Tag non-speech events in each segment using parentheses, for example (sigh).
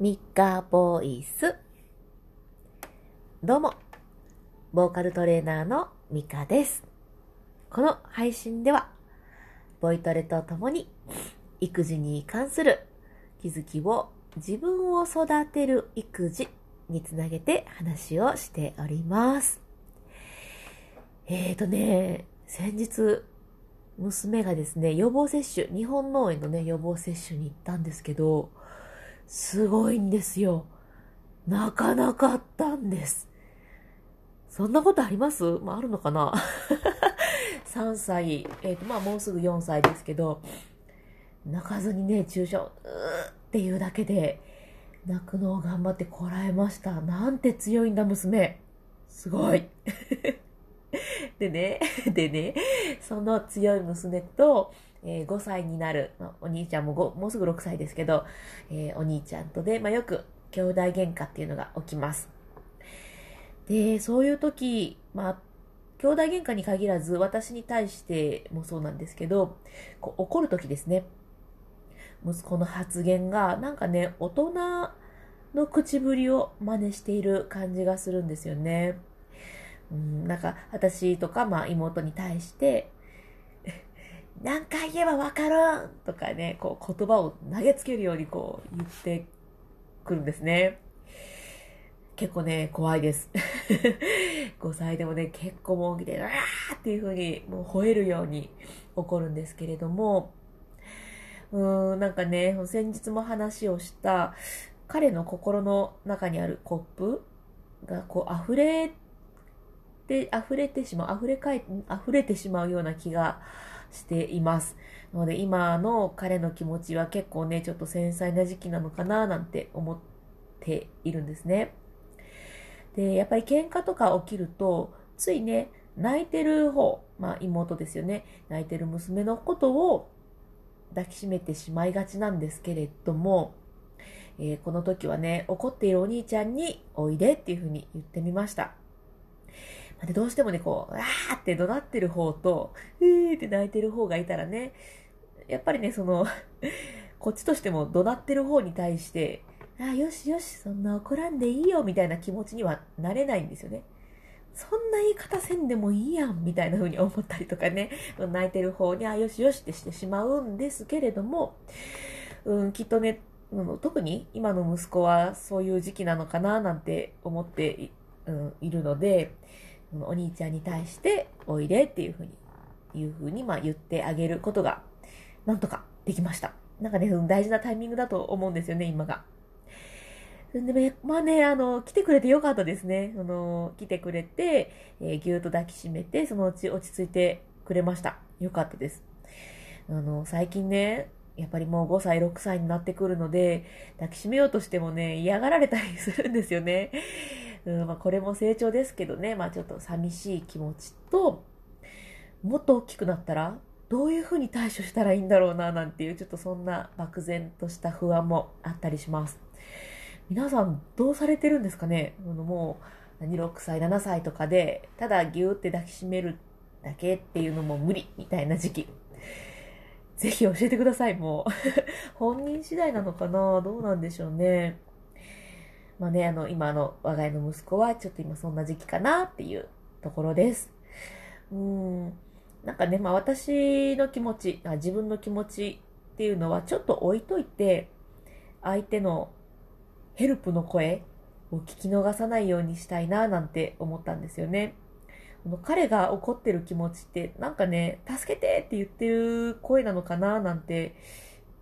ミカボイス。どうも、ボーカルトレーナーのミカです。この配信では、ボイトレとともに、育児に関する気づきを自分を育てる育児につなげて話をしております。えーとね、先日、娘がですね、予防接種、日本脳炎のね、予防接種に行ったんですけど、すごいんですよ。泣かなかったんです。そんなことあります？まあ、あるのかな (laughs) ?3 歳、えっ、と、まあ、もうすぐ4歳ですけど、泣かずにね、注射、うーっていうだけで、泣くのを頑張ってこらえました。なんて強いんだ、娘。すごい。(laughs) でね、でね、その強い娘と、えー5歳になる、まあお兄ちゃんもごもうすぐ6歳ですけど、えーお兄ちゃんとで、まあ、よく兄弟喧嘩っていうのが起きます。で、そういう時、まあ、兄弟喧嘩に限らず、私に対してもそうなんですけど、こう怒る時ですね。息子の発言が、なんかね、大人の口ぶりを真似している感じがするんですよね。うん、なんか、私とか、まあ、妹に対して、何回言えばわかるんとかね、こう、言葉を投げつけるようにこう、言ってくるんですね。結構ね、怖いです。(laughs) 5歳でもね、結構もう起きて、うわーっていう風に、もう吠えるように怒るんですけれども、うーん、なんかね、先日も話をした、彼の心の中にあるコップがこう溢れて、溢れてしまう、溢れかえ、溢れてしまうような気がしています。ので今の彼の気持ちは結構ね、ちょっと繊細な時期なのかななんて思っているんですね。で、やっぱり喧嘩とか起きると、ついね、泣いてる方、まあ妹ですよね、泣いてる娘のことを抱きしめてしまいがちなんですけれども、えーこの時はね、怒っているお兄ちゃんにおいでっていうふうに言ってみました。でどうしてもね、こう、あーって怒鳴ってる方と、えーって泣いてる方がいたらね、やっぱりね、その、(laughs) こっちとしても怒鳴ってる方に対して、あーよしよし、そんな怒らんでいいよ、みたいな気持ちにはなれないんですよね。そんな言い方せんでもいいやん、みたいな風に思ったりとかね、泣いてる方に、あよしよしってしてしまうんですけれども、うん、きっとね、うん特に今の息子はそういう時期なのかななんて思ってい,、うん、いるので、お兄ちゃんに対しておいでっていうふうに、いうふうにまあ言ってあげることが、なんとかできました。なんかね、大事なタイミングだと思うんですよね、今が。で、まあね、あの、来てくれてよかったですね。あの、来てくれて、えーぎゅーっと抱きしめて、そのうち落ち着いてくれました。よかったです。あの、最近ね、やっぱりもう5歳、6歳になってくるので、抱きしめようとしてもね、嫌がられたりするんですよね。うん、まあこれも成長ですけどね、まあちょっと寂しい気持ちと、もっと大きくなったら、どういうふうに対処したらいいんだろうな、なんていう、ちょっとそんな漠然とした不安もあったりします。皆さん、どうされてるんですかね？あのもう、何、6歳、7歳とかで、ただギューって抱きしめるだけっていうのも無理、みたいな時期。ぜひ教えてください、もう。(laughs) 本人次第なのかな？どうなんでしょうね。まあね、あの、今の我が家の息子はちょっと今そんな時期かなっていうところです。うん。なんかね、まあ私の気持ち、あ自分の気持ちっていうのはちょっと置いといて、相手のヘルプの声を聞き逃さないようにしたいななんて思ったんですよね。この彼が怒ってる気持ちってなんかね、助けてって言ってる声なのかななんて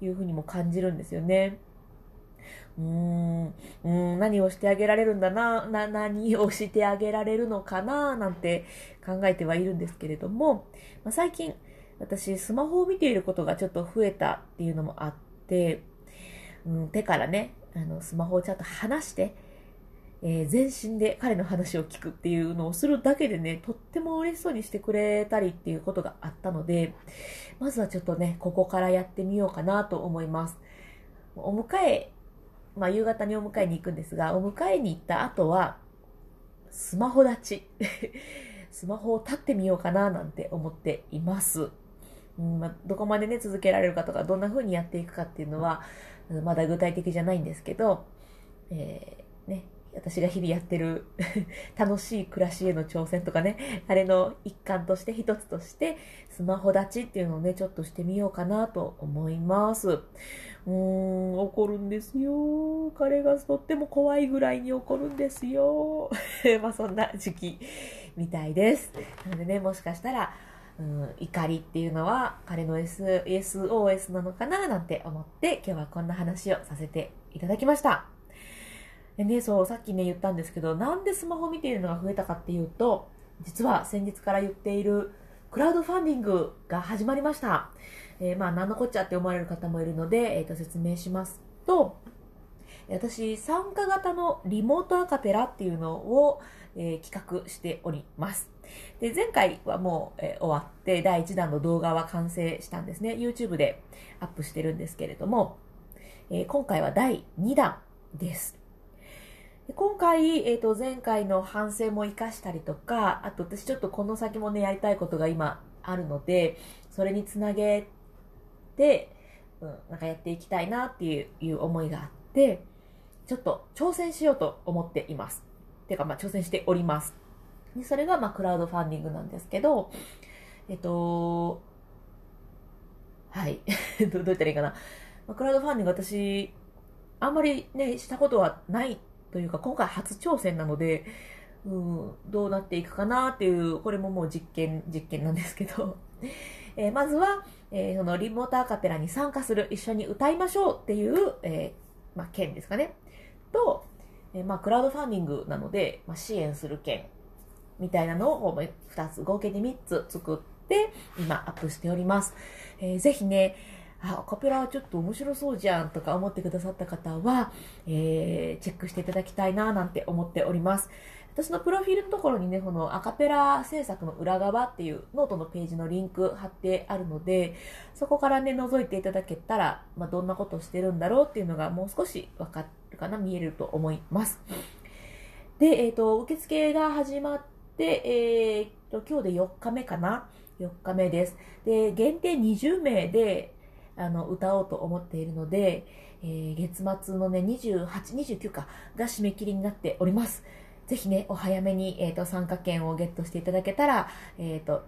いうふうにも感じるんですよね。うーん、うん、何をしてあげられるんだな、な、何をしてあげられるのかななんて考えてはいるんですけれども、まあ、最近私スマホを見ていることがちょっと増えたっていうのもあって、うん、手からね、あの、スマホをちゃんと離して、えー全身で彼の話を聞くっていうのをするだけでね、とっても嬉しそうにしてくれたりっていうことがあったので、まずはちょっとね、ここからやってみようかなと思います。お迎え、まあ夕方にお迎えに行くんですが、お迎えに行った後は、スマホ立ち。(laughs) スマホを立ってみようかななんて思っています。うんまあ、どこまでね、続けられるかとか、どんな風にやっていくかっていうのは、まだ具体的じゃないんですけど、えー、ね、私が日々やってる (laughs) 楽しい暮らしへの挑戦とかね、あれの一環として一つとして、スマホ立ちっていうのをね、ちょっとしてみようかなと思います。うーん、怒るんですよ。彼がとっても怖いぐらいに怒るんですよ。(laughs) まあそんな時期みたいです。なのでね、もしかしたら、うん、怒りっていうのは彼の S SOS なのかななんて思って今日はこんな話をさせていただきました。でね、そう、さっきね言ったんですけど、なんでスマホ見ているのが増えたかっていうと、実は先日から言っているクラウドファンディングが始まりました。えー、まあ、何のこっちゃって思われる方もいるので、えっ、ー、と、説明しますと、私、参加型のリモートアカペラっていうのを、えー、企画しております。で、前回はもう、えー、終わって、第1弾の動画は完成したんですね。YouTube でアップしてるんですけれども、えー、今回は第2弾です。今回、えっ、ー、と、前回の反省も活かしたりとか、あと私ちょっとこの先もね、やりたいことが今あるので、それにつなげて、うん、なんかやっていきたいなっていう思いがあって、ちょっと挑戦しようと思っています。てか、まあ、挑戦しております。でそれが、まあ、クラウドファンディングなんですけど、えっと、はい。(laughs) どう言ったらいいかな。まあ、クラウドファンディング私、あんまりね、したことはないというか、今回初挑戦なので、うん、どうなっていくかなっていう、これももう実験、実験なんですけど、(laughs) え、まずは、えー、そのリモートアカペラに参加する、一緒に歌いましょうっていう、えー、まあ、件ですかね。と、えまあ、クラウドファンディングなので、まあ、支援する件みたいなのを2つ、合計で3つ作って、今アップしております。えー、ぜひね、あ、アカペラちょっと面白そうじゃんとか思ってくださった方は、えー、チェックしていただきたいななんて思っております。私のプロフィールのところにね、このアカペラ制作の裏側っていうノートのページのリンク貼ってあるので、そこからね、覗いていただけたら、まあ、どんなことをしてるんだろうっていうのがもう少しわかるかな、見えると思います。で、えっ、ー、と、受付が始まって、えっ、ー、と、今日で4日目かな ?4 日目です。で、限定20名で、あの、歌おうと思っているので、えー、月末のね、28、29かが締め切りになっております。ぜひね、お早めに、えっ、ー、と、参加券をゲットしていただけたら、えっ、ー、と、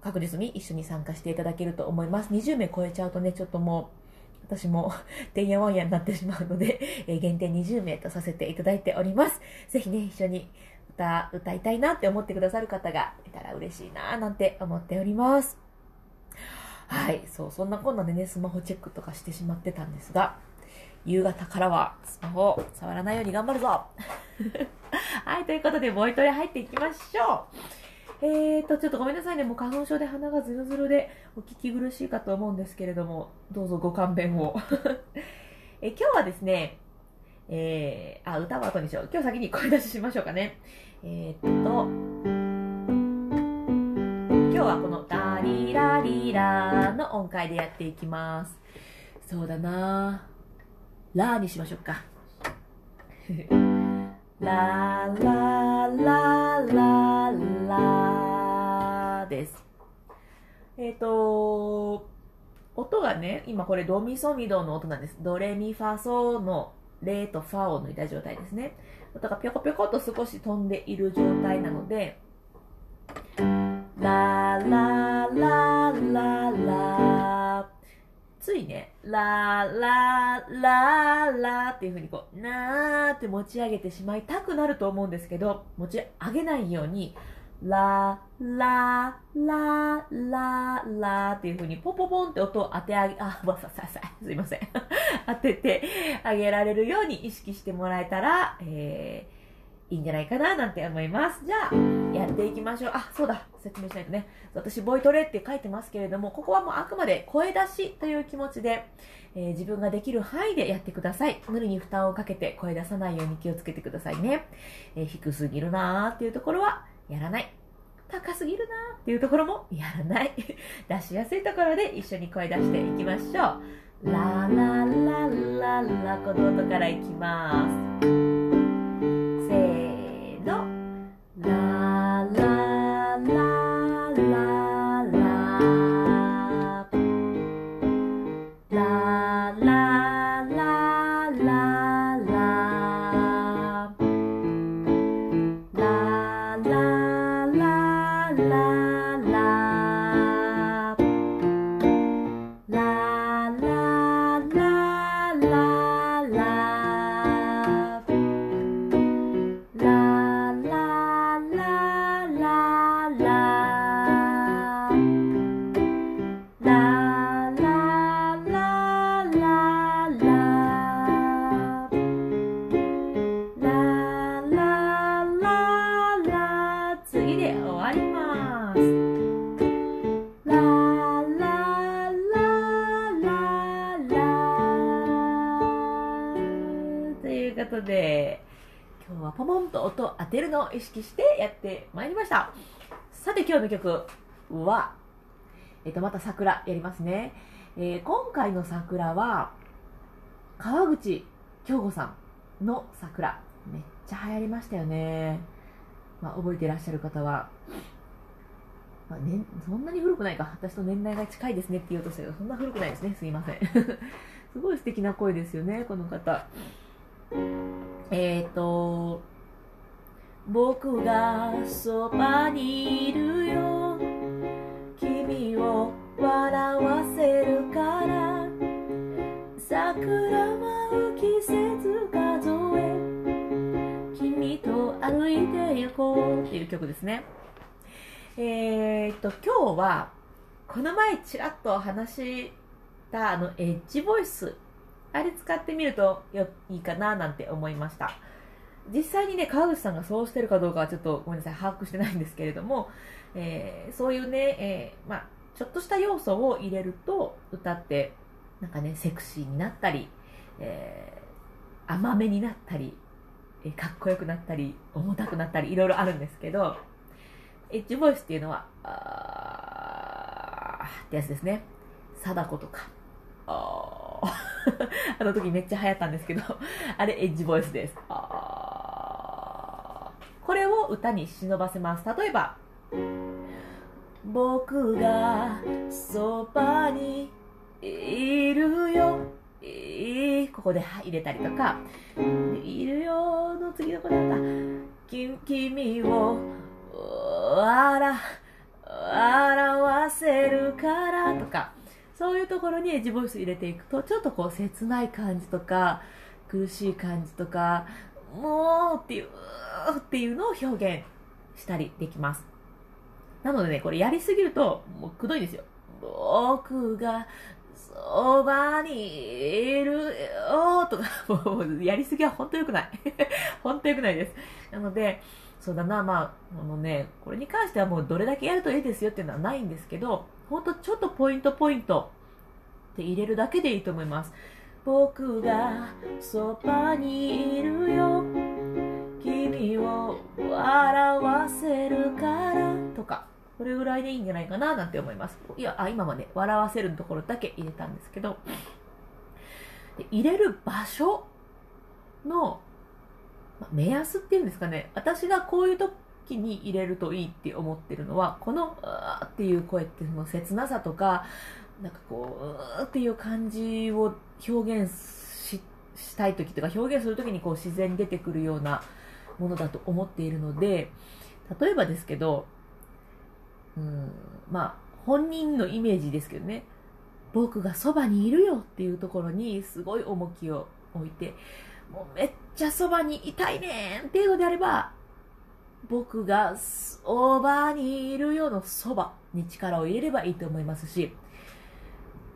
確実に一緒に参加していただけると思います。20名超えちゃうとね、ちょっともう、私も (laughs) てんやわんやになってしまうので、えー、限定20名とさせていただいております。ぜひね、一緒に歌、歌いたいなって思ってくださる方がいたら嬉しいななんて思っております。はい、そう、そんなこんなでね、スマホチェックとかしてしまってたんですが、夕方からはスマホ触らないように頑張るぞ (laughs) はい、ということで、ボイトレ入っていきましょう。えーと、ちょっとごめんなさいね。もう花粉症で鼻がズルズルでお聞き苦しいかと思うんですけれども、どうぞご勘弁を。(laughs) え今日はですね、えー、あ、歌は後にしよう。今日先に声出ししましょうかね。えー、っと、今日はこの歌ダリラリラの音階でやっていきます。そうだなラーにしましょうか。(laughs) ラララララです。えっ、ー、と、音がね、今これドミソミドの音なんです。ドレミファソのレとファを抜いた状態ですね。音がぴょこぴょこと少し飛んでいる状態なので、ラララララついね、ララララっていう風にこう、なーって持ち上げてしまいたくなると思うんですけど、持ち上げないように、ラララララっていう風にポポポンって音を当てあげ、あ、わさささ、すいません。(laughs) 当ててあげられるように意識してもらえたら、えーいいんじゃないかななんて思います。じゃあ、やっていきましょう。あ、そうだ。説明しないとね。私、ボイトレって書いてますけれども、ここはもうあくまで声出しという気持ちで、えー、自分ができる範囲でやってください。無理に負担をかけて声出さないように気をつけてくださいね。えー、低すぎるなーっていうところはやらない。高すぎるなーっていうところもやらない。(laughs) 出しやすいところで一緒に声出していきましょう。ラララララこの音からいきます。ことで、今日はポポンと音を当てるのを意識してやってまいりました。さて今日の曲は、えっ、と、また桜やりますね。えー、今回の桜は、川口京子さんの桜。めっちゃ流行りましたよね。まあ、覚えてらっしゃる方は、まあね、そんなに古くないか。私と年代が近いですねって言おうとしたけど、そんな古くないですね。すいません。(laughs) すごい素敵な声ですよね、この方。えっ、ー、と、僕がそばにいるよ。君を笑わせるから。桜舞う季節数え。君と歩いて行こうっていう曲ですね。えー、っと、今日は、この前ちらっと話したあのエッジボイス、あれ使ってみるとよいいかななんて思いました。実際にね、川口さんがそうしてるかどうかはちょっとごめんなさい、把握してないんですけれども、えー、そういうね、えー、まあ、ちょっとした要素を入れると、歌って、なんかね、セクシーになったり、えー、甘めになったり、えかっこよくなったり、重たくなったり、いろいろあるんですけど、エッジボイスっていうのは、あーってやつですね。貞子とか、あ (laughs) あの時めっちゃ流行ったんですけど、(laughs) あれエッジボイスです。これを歌に忍ばせます。例えば、僕がそばにいるよ。ここで入れたりとか、いるよの次の子だった。君を、笑わせるからとか、そういうところにエッジボイス入れていくと、ちょっとこう切ない感じとか、苦しい感じとか、もうっていう、っていうのを表現したりできます。なのでね、これやりすぎると、もうくどいんですよ。僕がそばにいるよとか、もうやりすぎは本当良くない。(laughs) 本当良くないです。なので、そうだな、まあ、あのね、これに関してはもうどれだけやるといいですよっていうのはないんですけど、ほんとちょっとポイントポイントって入れるだけでいいと思います。僕がそばにいるよ。君を笑わせるからとか、これぐらいでいいんじゃないかななんて思います。いや、あ、今まで笑わせるところだけ入れたんですけど、入れる場所の目安っていうんですかね、私がこういうと時に入れるといいって思ってるのは、この、うーっていう声っていうの切なさとか、なんかこう、うーっていう感じを表現ししたい時とか、表現する時にこう自然に出てくるようなものだと思っているので、例えばですけど、うん、まあ、本人のイメージですけどね、僕がそばにいるよっていうところにすごい重きを置いて、もうめっちゃそばにいたいねんっていうのであれば、僕がそばにいるよのそばに力を入れればいいと思いますし、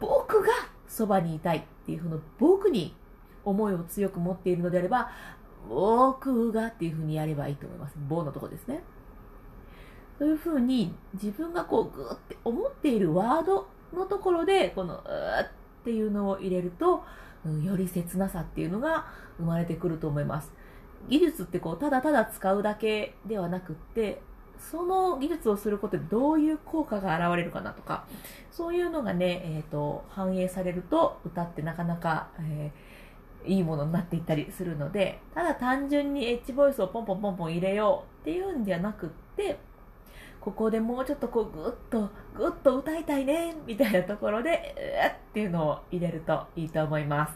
僕がそばにいたいっていうふうの僕に思いを強く持っているのであれば、僕がっていうふうにやればいいと思います。棒のとこですね。そういうふうに自分がこうグーって思っているワードのところで、このうーっていうのを入れると、より切なさっていうのが生まれてくると思います。技術ってこう、ただただ使うだけではなくって、その技術をすることでどういう効果が現れるかなとか、そういうのがね、え、ー、と、反映されると、歌ってなかなか、えー、いいものになっていったりするので、ただ単純にエッジボイスをポンポンポンポン入れようっていうんじゃなくって、ここでもうちょっとこうぐっとぐっと歌いたいねみたいなところでうーっていうのを入れるといいと思います、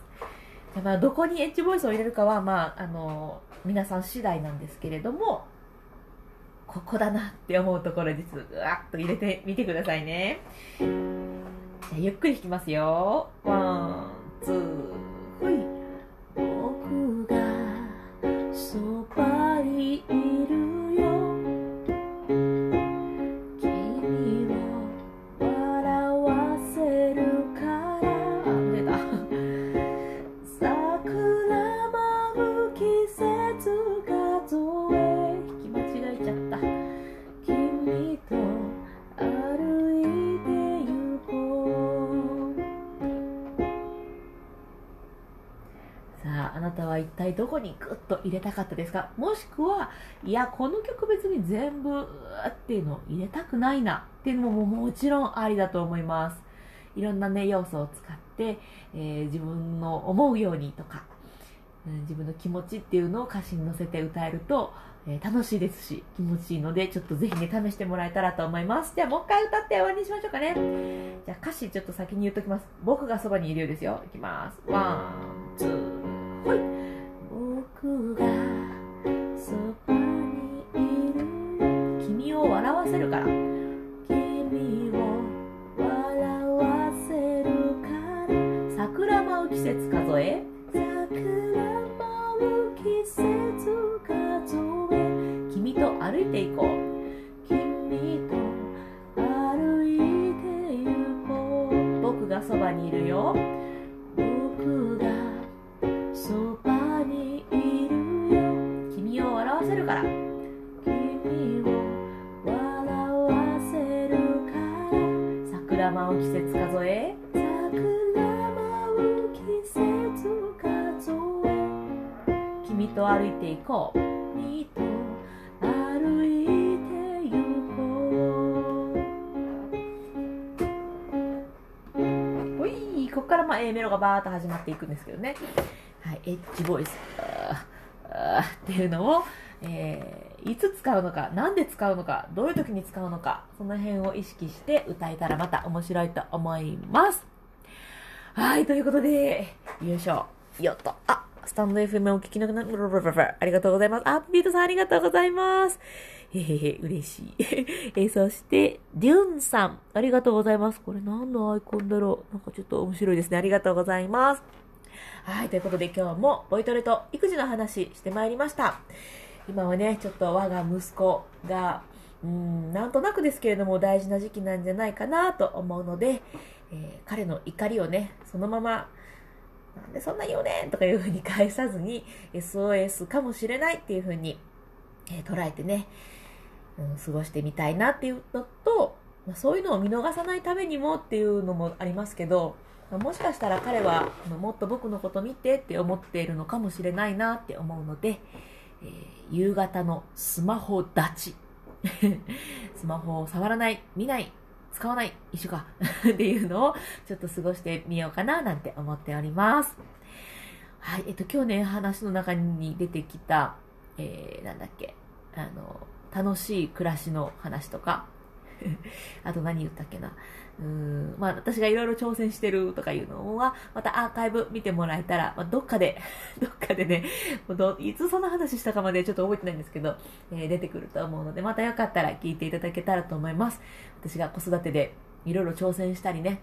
まあ、どこにエッジボイスを入れるかは、まあ、あの皆さん次第なんですけれどもここだなって思うところ実うわっと入れてみてくださいね。じゃゆっくり弾きますよ。ワンツーほい僕がそばにさあ、あなたは一体どこにグッと入れたかったですか？もしくは、いや、この曲別に全部っていうのを入れたくないなっていうのももちろんありだと思います。いろんなね、要素を使って、えー、自分の思うようにとか、うん、自分の気持ちっていうのを歌詞に乗せて歌えると、えー、楽しいですし、気持ちいいので、ちょっとぜひね、試してもらえたらと思います。じゃあ、もう一回歌って終わりにしましょうかね。じゃあ、歌詞ちょっと先に言っときます。僕がそばにいるようですよ。いきます。ワン、ツー、を笑わせるから。桜舞う季節数え。え君と歩いていこうからまあ A メロがバーッと始まっていくんですけどね。はい、エッジボイス。っていうのを、えー、いつ使うのか、なんで使うのか、どういう時に使うのか、その辺を意識して歌えたらまた面白いと思います。はい、ということで、よいしょ。よっと。あ、スタンド FM を聞きながら、ありがとうございます。アップビートさんありがとうございます。へへへ、嬉しい。(laughs) えそして、デュンさん、ありがとうございます。これ何のアイコンだろうなんかちょっと面白いですね。ありがとうございます。はい、ということで今日もボイトレと育児の話してまいりました。今はね、ちょっと我が息子が、うん、なんとなくですけれども大事な時期なんじゃないかなと思うので、えー、彼の怒りをね、そのまま、なんでそんな言うねんとかいうふうに返さずに、(laughs) SOS かもしれないっていうふうに、えー、捉えてね、うん、過ごしてみたいなっていうのと、まあ、そういうのを見逃さないためにもっていうのもありますけど、まあ、もしかしたら彼はもっと僕のこと見てって思っているのかもしれないなって思うので、えー、夕方のスマホ立ち。(laughs) スマホを触らない、見ない、使わない、一緒かっていうのをちょっと過ごしてみようかななんて思っております。はい、えっと、今日ね、話の中に出てきた、えー、なんだっけ、あの、楽しい暮らしの話とか、(laughs) あと何言ったっけな。うん、まあ私がいろいろ挑戦してるとかいうのは、またアーカイブ見てもらえたら、まあ、どっかで、(laughs) どっかでね、いつその話したかまでちょっと覚えてないんですけど、えー、出てくると思うので、またよかったら聞いていただけたらと思います。私が子育てでいろいろ挑戦したりね、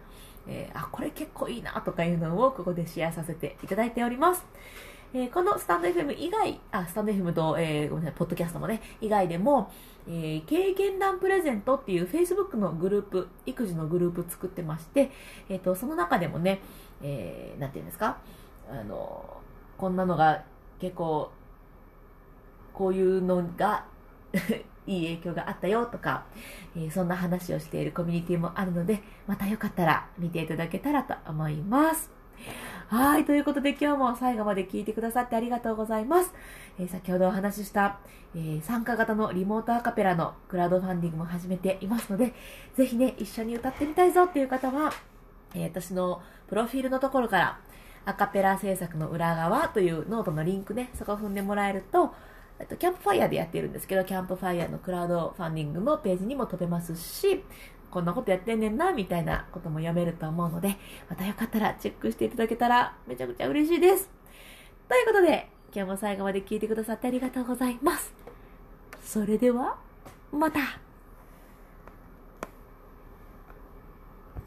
えー、あ、これ結構いいなとかいうのをここでシェアさせていただいております。えー、このスタンド FM 以外、あ、スタンド FM と、えー、ごめんなさい、ポッドキャストもね、以外でも、えー、経験談プレゼントっていう Facebook のグループ、育児のグループ作ってまして、えっ、と、その中でもね、えー、なんて言うんですか、あの、こんなのが結構、こういうのが (laughs) いい影響があったよとか、えー、そんな話をしているコミュニティもあるので、またよかったら見ていただけたらと思います。はい。ということで今日も最後まで聞いてくださってありがとうございます。えー、先ほどお話しした、えー、参加型のリモートアカペラのクラウドファンディングも始めていますので、ぜひね、一緒に歌ってみたいぞっていう方は、えー、私のプロフィールのところから、アカペラ制作の裏側というノートのリンクね、そこを踏んでもらえると、とキャンプファイヤーでやってるんですけど、キャンプファイヤーのクラウドファンディングのページにも飛べますし、こんなことやってんねんな、みたいなことも読めると思うので、またよかったらチェックしていただけたらめちゃくちゃ嬉しいです。ということで、今日も最後まで聞いてくださってありがとうございます。それでは、また